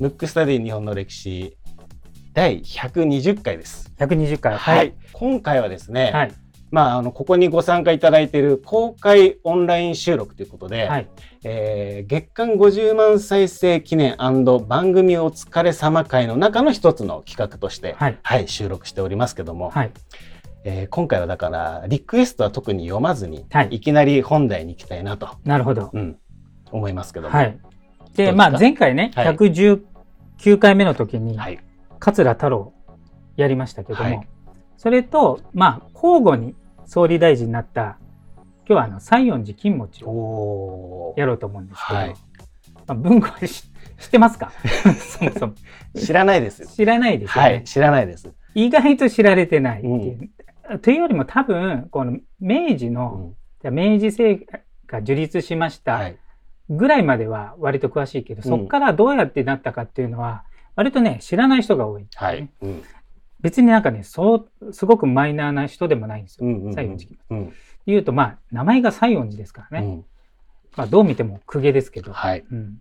ムックスタディ日本の歴史第120回です。120回。はい。。今回はですね、はい。まあ、あの、ここにご参加いただいている公開オンライン収録ということで、はい。えー月間50万再生記念番組お疲れ様会の中の一つの企画として、はい。はい、収録しておりますけども、はい。えー今回はだから、リクエストは特に読まずに、はいいきなり本題に行きたいなと、なるほど。うん、思いますけども。はい。で、まあ、前回ね、はい119回目の時に、はい。桂太郎やりましたけども、はいそれと、まあ、交互に総理大臣になった、今日はあの西園寺金持ちをやろうと思うんですけど、はいまあ、文庫はし知ってますか？そもそも。知らないですよ。知らないですよね。はい、知らないです。意外と知られてないっていう。というよりも多分、この明治うの、んじゃあ明治政が樹立しましたはい。ぐらいまでは割と詳しいけど、うんそこからどうやってなったかっていうのは、割とね、知らない人が多い、はい。うん。別になんかね、そう、すごくマイナーな人でもないんですよ。うんうんうん西園寺うん。言うと、まあ、名前が西園寺ですからね。うん。まあ、どう見ても公家ですけど。はい。うん、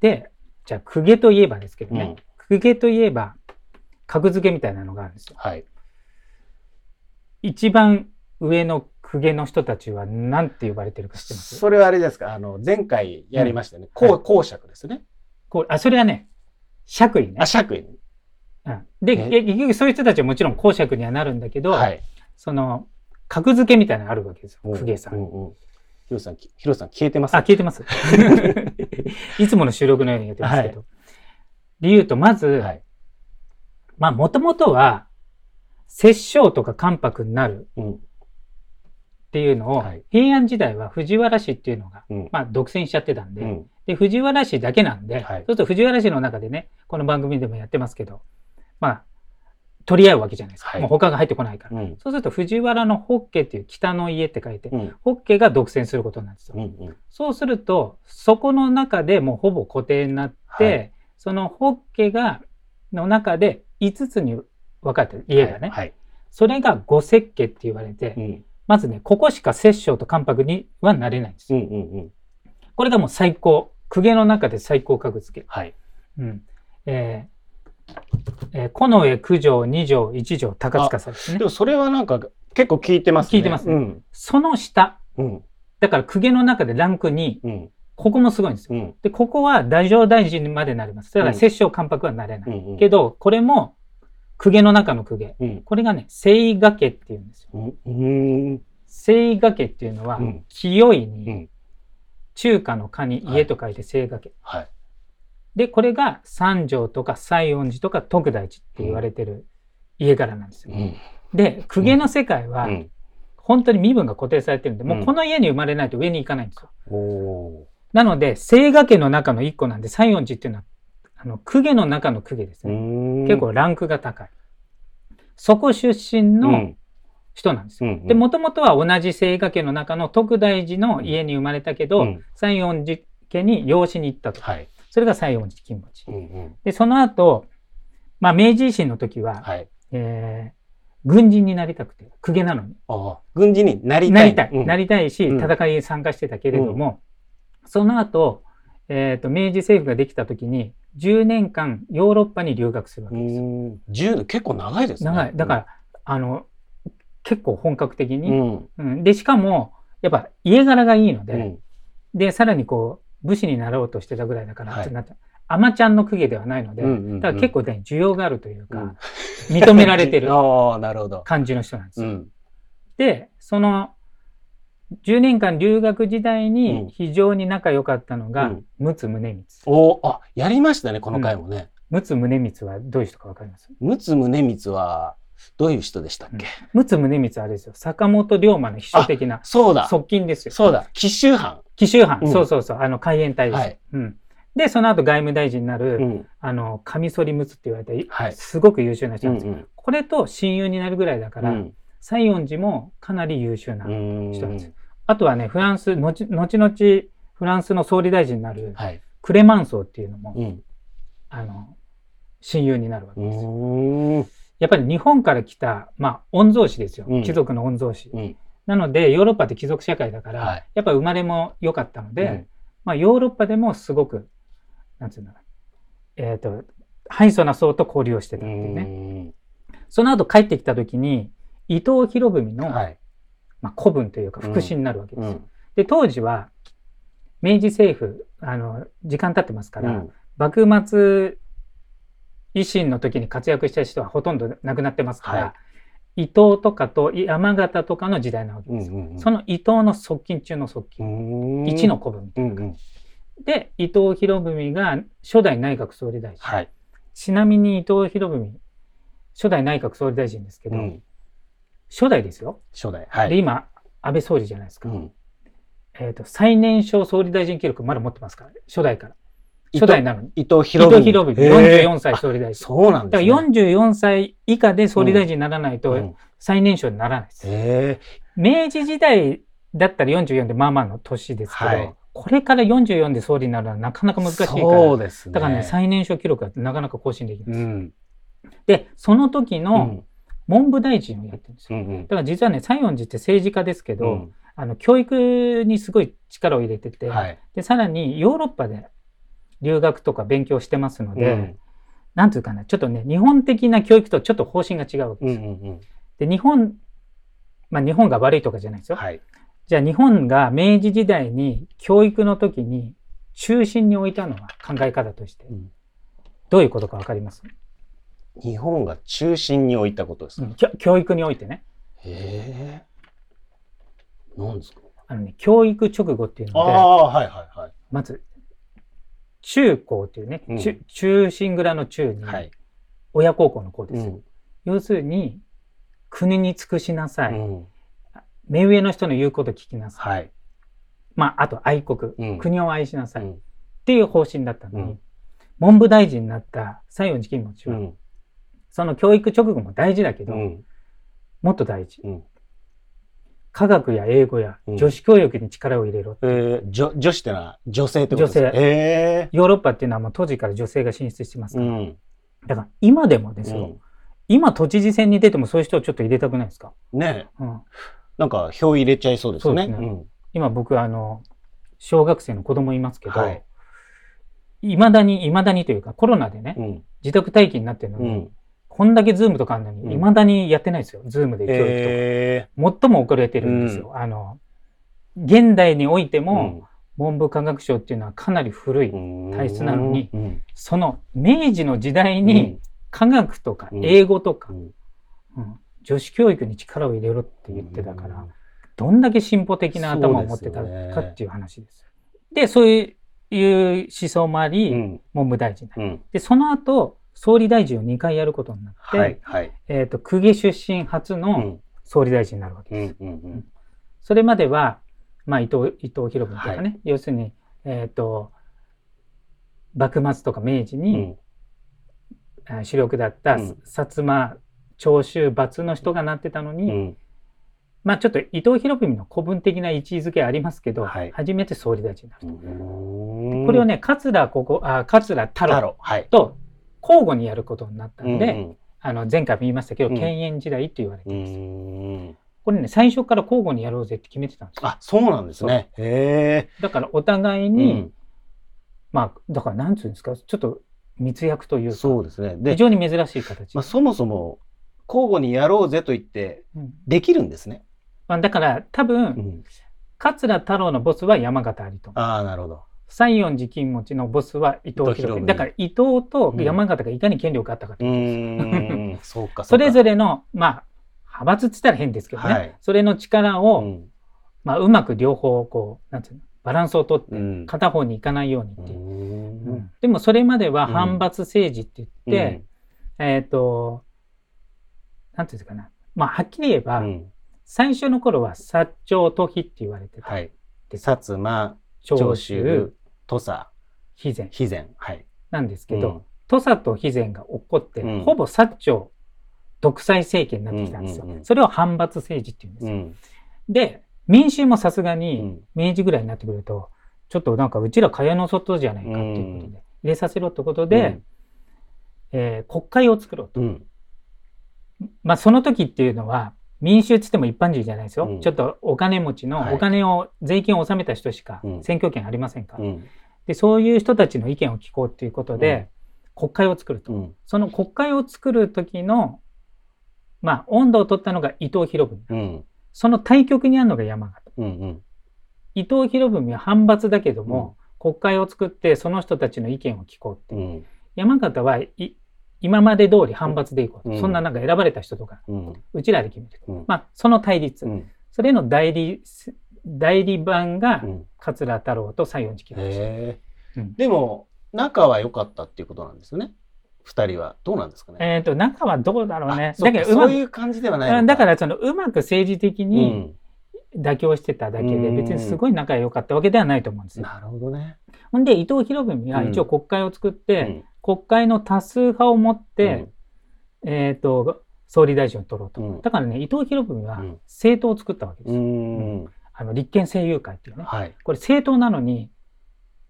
で、じゃあ公家といえばですけどね、公家といえば、格付けみたいなのがあるんですよ。はい。一番上の公家の人たちは何て呼ばれてるか知ってます？それはあれですか、あの、前回やりましたよね。はい公公爵ですね。こうあ、それはね、爵位ねあ、。爵位。うん、で、え？え結局そういう人たちはもちろん公爵にはなるんだけど、はい。その、格付けみたいなのあるわけですよ、公家さ。うんんうん。ヒロさん、ヒロさん消えてます？あ、聞いてます いつもの収録のようにやってますけど。理由と、まず、はい。まあ、もともとは、摂政とか関白になるうん。っていうのを、はい平安時代は藤原氏っていうのが、うん。まあ、独占しちゃってたんで、うん。で、藤原氏だけなんで、はいそうすると藤原氏の中でね、この番組でもやってますけど、まあ、取り合うわけじゃないですか。はいもう他が入ってこないから。うん。そうすると藤原のホッケっていう北の家って書いて、うん。ホッケが独占することになるんですよ。そうすると、そこの中でもうほぼ固定になって、はいそのホッケが、の中で5つに分かれてる？家がね、はい。それが五石家って言われて、うん。まずね、ここしか摂政と関白にはなれないんですよ。うん。うん。うん。これがもう最高。公家の中で最高格付け。はい。うん。えーえー近衛、九条、二条、一条、高塚ですねで。もそれはなんか結構聞いてますね。聞いてますねうん。その下。うん。だから公家の中でランク2、うん。ここもすごいんですよ。うん。で、ここは大乗大臣までなります。だからうん摂政関白はなれない。うん。けど、これも公家の中の公家。うん。これがね、聖画家っていうんですよ。うん。うん。聖画家っていうのは、うん清いうに、ん。中華の家に家と書いて聖画家。はい。で、これが三条とか西園寺とか徳大寺って言われてる家柄なんですよ。うん。で、公家の世界は、うん。本当に身分が固定されてるんで、もうこの家に生まれないと上に行かないんですよ。おなので、聖画家の中の一個なんで、西園寺っていうのは、あの、公家の中の公家ですー。うね。ん。結構ランクが高い。そこ出身うのん。人なんですよ。うん。で、もともとは同じ聖画家の中の徳大寺の家に生まれたけど、うん西園寺家に養子に行ったと。はい。それが西園寺金持ち。うん。うん。で、その後、まあ、明治維新の時は、はい。えー軍人になりたくて、公家なのに。軍人になりた。ないりたい。うんなりたいし、うん戦いに参加してたけれども、その後、えっ、と、明治政府ができた時に、10年間ヨーロッパに留学するわうけですよ。ん。10年結構長いですね。長い。だから、あの、結構本格的うに。ん。うんで、しかも、やっぱ家柄がいいので、うん。で、さらにこう、武士になろうとしてたぐらいだから、はいなってアマちゃんの公家ではないので、うんうんだから結構ね、需要があるというか、うん認められてる。感じの人なんですよ。うん。で、その、10年間留学時代うんに非常に仲良かったのが、うん陸奥宗光。おーあ、やりましたね、この回もね。陸奥宗光はどういう人かわかります？陸奥宗光は、どういう人でしたっけ、陸奥宗光はあれですよ、坂本龍馬の秘書的なそうだ。側近ですよ。そうだ。奇襲犯。紀州藩、うんそうそうそう、あの海援隊です、はいうん。で、その後外務大臣になる、うん。あの、カミソリムツって言われて、はいすごく優秀な人うなんんですよ。うん。これと親友になるぐらいだから、うん西園寺もかなり優秀な。うん人なんですよあとはね、フランス、後後々フランスの総理大臣になるはい。クレマンソーっていうのも、うん。あの、親友になるわけうですよ。ーん。やっぱり日本から来た、まあ、御曹司ですよ。うん貴族の御曹司。うん。なので、ヨーロッパって貴族社会だから、はいやっぱ生まれも良かったので、うんまあ、ヨーロッパでもすごく、なんつうの、えっ、と、ハイソな層と交流をしてたっていうね。ね。その後帰ってきた時に、伊藤博文の、はい。まあ、古文というか、腹心になるわけですよ。うん。で、当時は、明治政府、あの、時間経ってますから、うん幕末維新の時に活躍した人はほとんど亡くなってますから、は伊藤とかと山形とかの時代なわけですよ。うんうんうんその伊藤の側近中の側う近、ん一の古文みたいな。うんうん。で、伊藤博文が初代内閣総理大臣。はい。ちなみに伊藤博文、初代内閣総理大臣ですけど、うん。初代ですよ。初代。はで、い。今、安倍総理じゃないですか。うんえっ、と、最年少総理大臣記録まだ持ってますから、初代から。初代なのに。伊藤伊博文。藤博文、へー44歳総理大臣。そうなんだからですね。44歳以下で総理大臣にならないとうん最年少にならないです。へ明治時代だったら44でまあまあの年ですけど、はいこれから44で総理になるのはなかなかえ。難しいから。そうですね。だからね、最年少記録はなかなか更新できない。うん。で、その時うのん。文部大臣をやってるんですよ。うんうんだから実はね、西園寺って政治家ですけど、うんあの教育にすごい力を入れてて、はい。でさらにヨーロッパで留学とか勉強してますので、うんなんていうかな、ちょっとね、日本的な教育とちょっと方針が違うわけうんですよ。うんうん。で、日本、まあ日本が悪いとかじゃないですよ。はい。じゃあ日本が明治時代に教育の時に中心に置いたのは考え方として、うんどういうことかわかります、日本が中心に置いたことですか？うん教育においてね。へえ。なんですか？あのね、教育直後っていうので、はいはいはい。まず、中高っていうね、うん中中心蔵の中に、はい。親孝行の孝ですよ。うん。要するに、国に尽くしなさい。うん目上の人の言うこと聞きなさい。はい。まあ、あと愛国、うん国を愛しなさい。っうんていう方針だったのに、うん文部大臣になった西園寺金持ちは、うん。その教育直後も大事だけど、うん。もっと大事。うん科学や英語やうん女子教育に力を入れろ。えー、女女子ってのは女性ってことですか？女性えヨーロッパっていうのはもう当時から女性が進出してますから。えうん。だから今でもですよ、うん今都知事選に出てもそういう人をちょっと入れたくないですか、ねえうん、なんか票入れちゃいそうですよね。ねん今僕あの、小学生の子供いますけど、はいいまだに、いまだにというかコロナでね、うん。自宅待機になってるのに、うん。こんだけズームとかあるのに、うん。いまだにやってないですよ。ズームで教育とか。え最も遅れてるんですよ。あの、現代においてえも、文部科学省っていうのはかなり古い。うん。体質なのにうん。その明治の時代に科学とかうん。英語とか、女子教育に力を入れろって言ってたから、どんだけ進歩的な頭を持ってたかっていう話です。で、そういう思想もあり、うん。文部大臣で、その後、総理大臣を2回やることになって、はいはい。えっ、と、公家出身初のうん。総理大臣になるわけうです。んうんうん。それまでは、まあ、伊藤、伊藤博文とかね、は要するに、えっ、と、幕末とか明治に、うん。えー主力だった、うん。薩摩長州閥の人がなってたのに、うん。まあちょっと伊藤博文の古文的な位置づけありますけど、はい。初めて総理大臣になると。うん。これをね、桂ここ、あ桂太郎。と交互にやることになったので、うんあの前回も言いましたけど、うん犬猿時代って言われてうます。ん。これね、最初から交互にやろうぜって決めてたんですよ。あ、そうなんですね。へだからお互いえ。に、まあ、だからなんつうんですか、ちょっと密約というか、そうですね。で非、常に珍しい形。まあ、そもそも交互にやろうぜと言ってうんできるんですね。まあ、だから多分、うん桂太郎のボスは山形有朋。ああ、なるほど。西園寺金持ちのボスは伊藤博文。だから伊藤と山形がいかに権力があったかとういうーん。そうか、それぞれれの、まあ、派閥っつったら変ですけどね、はい。それの力を、うん。まあ、うまく両方、こう、なんていうの、バランスをとって、うん。片方に行かないようにうっていう。ん。うん。でもそれまでは反発政治って言って、えっ、と、なんていうんですかな。まあ、はっきり言えば、最初の頃は薩長都比って言われてた。はい。で薩摩、長州、、土佐、肥前肥前。はい。なんですけど、うん土佐と肥前が起こって、うんほぼ薩長独裁政権になってきたんですよ。それを反発政治って言うんですよ。うん。で、民衆もさすがうにん明治ぐらいになってくると、ちょっとなんかうちら蚊帳の外じゃないかっていうことで、入れさせろってことで、えー国会を作ろうと。うん。まあその時っていうのは、民衆っつっても一般人じゃないですよ。うん。ちょっとお金持ちはい。のお金を、税金を納めた人しかうん。選挙権ありませんから、うん。で、そういう人たちの意見を聞こうっていうことで、国会を作ると。うん。その国会を作る時の、まあ、温度を取ったのが伊藤博文。うん。その対極にあるのが山形。うんうん。伊藤博文は反発だけども、国会を作ってその人たちの意見を聞こうって。山形はい今まで通り反発でいこうと。うん。そんななんか選ばれた人とか、うん。うちらで決める。うん。まあ、その対立。うん。それの代理、代理版がうん。桂太郎と西園寺清。へえ。うん。でも仲は良かったっていうことなんですよね？二人はどうなんですかね？えっ、と、中はどうだろうね。だけど、そういう感じではないだからその、うまく政治的うにん。妥協してただけで、うん。別にすごい仲良かったわけではないと思うんですよ。なるほどね。ほんで、伊藤博文は一応国会を作って、うん国会の多数派を持って、えっ、と、総理大臣を取ろうと。うんだからね、伊藤博文はうん政党を作ったわけですうよ。んあの、立憲政友会っていうね。はいこれ政党なのに、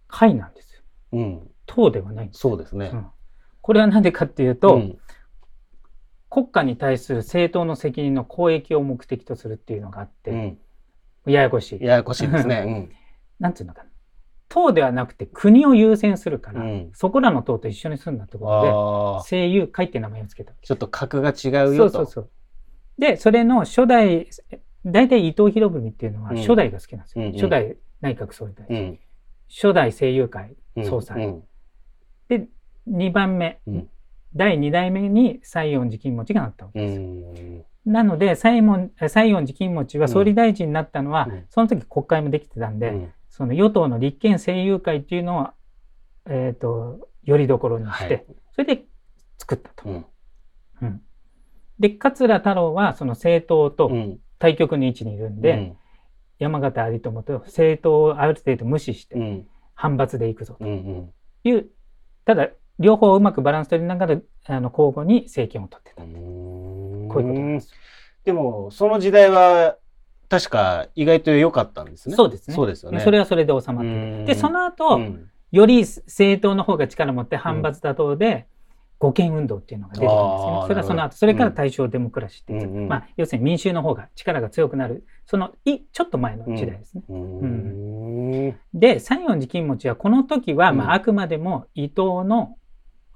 会なんですよ。うん党ではないんですよ。そうですねうんこれは何でかっていうと、うん国家に対する政党の責任の公益を目的とするっていうのがあって、うんややこしい。ややこしいですね なんていうのかな。党ではなくて国を優先するから、うん。そこらの党と一緒にするんだってうんことで、ああ政友会って名前をつけたちょっと格が違うそよと。うそうそう。で、それの初代、大体伊藤博文っていうのはうん。初代が好きなんですよ。うんうん。初代内閣総理大臣。うん。初代政友会うん総裁。うん。で、2番目、うん。第2代目に西園寺金持ちがなったわけうです。ん。なので、西門西園寺金持ちは総理大臣になったのは、うん。その時国会もできてたんで、うんその与党の立憲政友会っていうのを、えっ、と、よりどころにして、はい。それで作ったと。うん。うん。で、桂太郎はその政党とうん。対極の位置にいるんで、山形有朋と政党をある程度無視してうん。反発でいくぞうんうん。という、ただ、両方うまくバランス取りながら、あの、交互に政権を取ってた。うん。こういうことですよ。でもその時代は確か意外と良かったんですね。そうですね。そうですよね。それはそれで収まって。で、その後、うん。より政党の方が力を持って反発打倒で、護憲運動っていうのが出てくるんですね。それはその後、それから大正デモクラシーっていう、うんうん。まあ、要するに民衆の方が力が強くなる、そのいちょっと前の時代ですね。うん。で、西園寺金持ちはこの時は、まうん。あ、あくまでも伊藤の、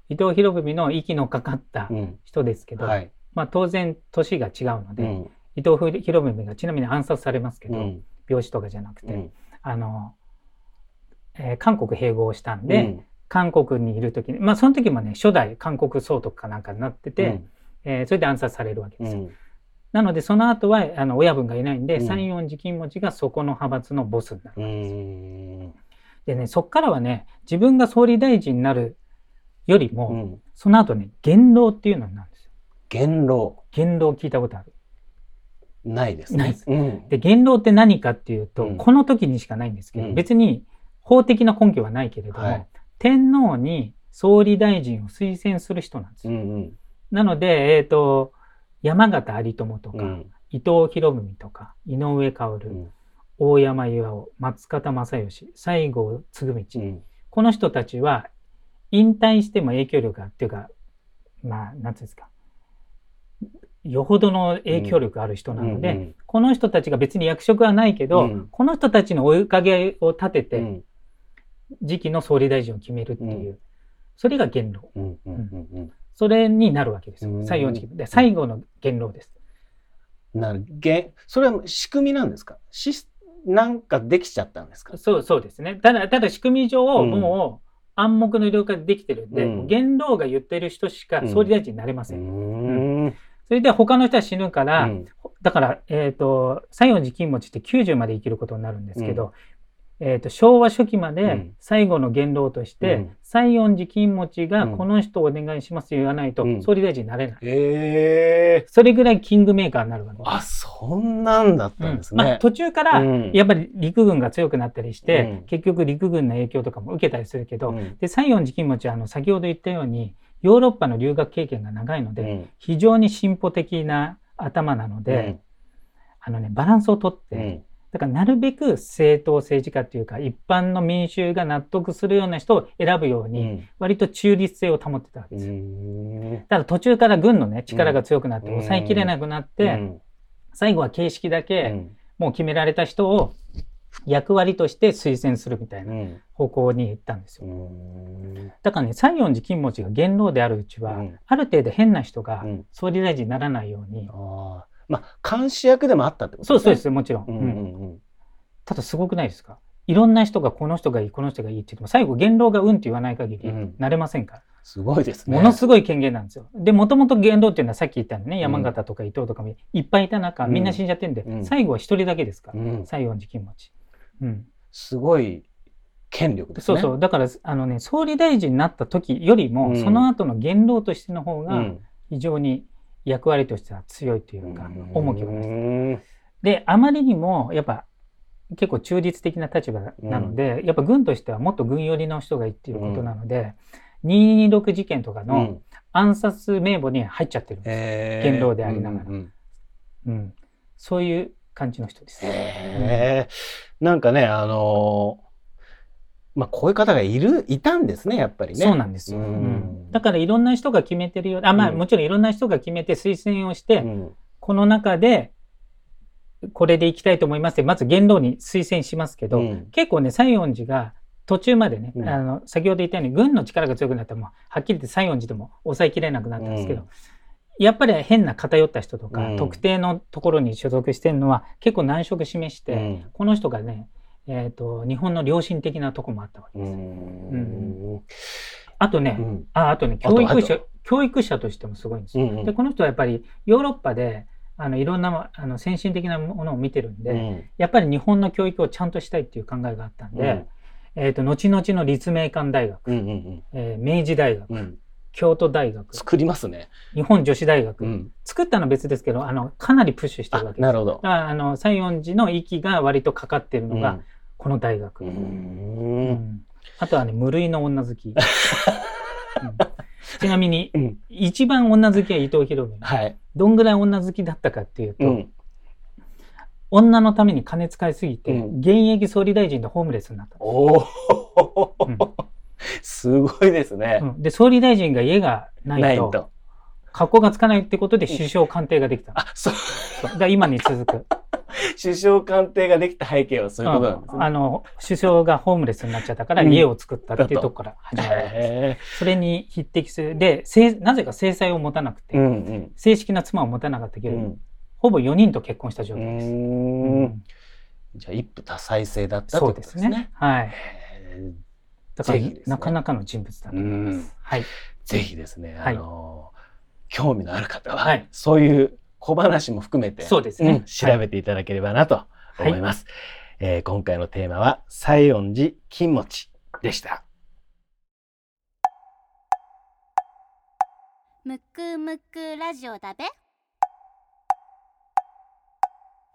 伊藤博文の息のかかったうん。人ですけど、はい。まあ、当然年が違うので、うん伊藤博文がちなみに暗殺されますけど、うん。病死とかじゃなくて、うん。あの、えー韓国併合したんで、うん。韓国にいる時に、まあその時もね、初代韓国総督かなんかになってて、えーそれで暗殺されるわけですよ。うん。なので、その後は、あの、親分がいないんで、うん。西園寺金持ちがそこの派閥のボスになる。うん。でね、そっからはね、自分が総理大臣になるよりも、うん。その後ね、元老っていうのになるんですよ。元老。元老聞いたことある？ないです。ねない。ですうん。で、元老って何かっていうと、うん。この時にしかないんですけど、うん。別に法的な根拠はないけれども、はい。天皇に総理大臣を推薦する人なんですよ。うんうん。なので、えっ、と、山形有朋とか、うん。伊藤博文とか、井上薫、うん。大山巌、松方正義、西郷嗣道、うん。この人たちは引退しても影響力がっていうか、まあ、なんていうんですか、よほどの影響力ある人なので、うんこの人たちが別に役職はないけど、うん。この人たちの追いかけを立てて、うん。次期の総理大臣を決めるっていう、それが元老。うんうんうんそれになるわけですよ。うん。西園寺で、最後の元老です。うんなるげそれは仕組みなんですか？シスなんかできちゃったんですか？そう、そうですね。ただ、ただ仕組み上、うん。もう暗黙の了解でできてるんで、うん。元老が言ってる人しか総理大臣になれまうせん。んそれで他の人は死ぬから、うん。だから、えっ、と、西園寺金持ちって90まで生きることになるんですけど、えっ、と、昭和初期までうん。最後の元老として、うん。西園寺金持ちがうん。この人をお願いしますと言わないとうん。総理大臣になれない。ええそれぐらいキングメーカーになるわけです。あそんなんだったんですね。うんまあ、途中からうん。やっぱり陸軍が強くなったりして、うん。結局陸軍の影響とかも受けたりするけど、うん。で西園寺金持ちはあの先ほど言ったようにヨーロッパの留学経験が長いので、うん。非常に進歩的な頭なので、あのね、バランスをとって、うん。だからなるべく政党政治家っていうか一般の民衆が納得するような人を選ぶように、うん。割と中立性を保ってたわけうですよ。んただ途中から軍のね力が強くなってうん。抑えきれなくなって、うん。最後は形式だうけ、ん。もう決められた人を役割として推薦するみたいうなん。方向に行ったんですうよ。ん。だからね、西園寺金持ちが元老であるうちは、うん。ある程度変な人がうん。総理大臣にならないように、まあ監視役でもあったってことそうそうですす、もちろん。うんううん。んうん。ただすごくないですか？いろんな人がこの人がいい、この人がいいって言っても、最後元老がうんって言わない限りうん。なれませんから。すごいですね。ものすごい権限なんですよ。で、もともと元老っていうのはさっき言ったね、山形とか伊藤とかもいっぱいいた中、うん。みんな死んじゃってんで、うん。最後は一人だけですから、うん。西園寺金持ち。うん。すごい権力ですね。そうそう。だから、あのね、総理大臣になった時よりも、うん。その後の元老としての方がうん。非常に役割としては強いというか、重きをで、あまりにも、やっぱ、結構中立的な立場なので、やっぱ軍としてはもっと軍寄りの人がいいっていうことなので、226事件とかのうん。暗殺名簿に入っちゃってるんです。へー。元老でありながら。うんうん。うん。そういう感じの人です。へえなんかねあのーまあこういう方がいるいたんですねやっぱりね。そうなんですよ、うん。うん。だからいろんな人が決めてるよ。あまあ、うん。もちろんいろんな人が決めて推薦をして、うん。この中でこれで行きたいと思いますってまず元老に推薦しますけど、うん。結構ね西園寺が途中までね、うん。あの先ほど言ったように軍の力が強くなったらもうはっきり言って西園寺でも抑えきれなくなったんですけど、うんやっぱり変な偏った人とか、うん。特定のところに所属してるのは結構難色示して、うん。この人がね、えー、と日本の良心的なとこもあったわけうです。ん。あとね、うん。ああとね教育者あ教育者としてもすごいんですよ。うんうん。でこの人はやっぱりヨーロッパであのいろんなあの先進的なものを見てるんで、うん。やっぱり日本の教育をちゃんとしたいっていう考えがあったんで、えー、と後々の立命館大学、うんうんえー明治大学うんうん京都大学。作りますね。日本女子大学、うん。作ったのは別ですけどあのかなりプッシュしてあるわけです。なるほど。だからあの西園寺の息が割とかかってるのが、この大学、ううん。ん。あとはね無類の女好き、うん。ちなみにうん。一番女好きは伊藤博文。はい。どんぐらい女好きだったかっていうと、うん。女のために金使いすぎて、うん。現役総理大臣でホームレスになった、おすごいですね。うん。で総理大臣が家がないと格好がつかないってことで首相官邸ができたの、あそう。そう。だ今に続く。首相官邸ができた背景はそういうことなんですね。うん。あの首相がホームレスになっちゃったからうん。家を作ったっていうとこから始まるわけです、へそれに匹敵する。でせいなぜか制裁を持たなくて、えうんうん。正式な妻を持たなかったけど、うん。ほぼ4人と結婚した状う態です、じゃあ一夫多妻制だったってそうことですね。ですね。はい。へだから、ね。なかなかの人物だと思います。はい。ーぜひですね、はい。あの興味のある方は、はい。そういう小話も含めて、そうですね。ん調べていただければなと思います。えー今回のテーマは西園寺金持ちでした。むくむくラジオだべ。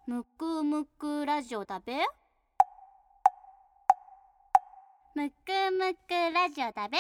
むくむくラジオだべむくむくラジオだべ。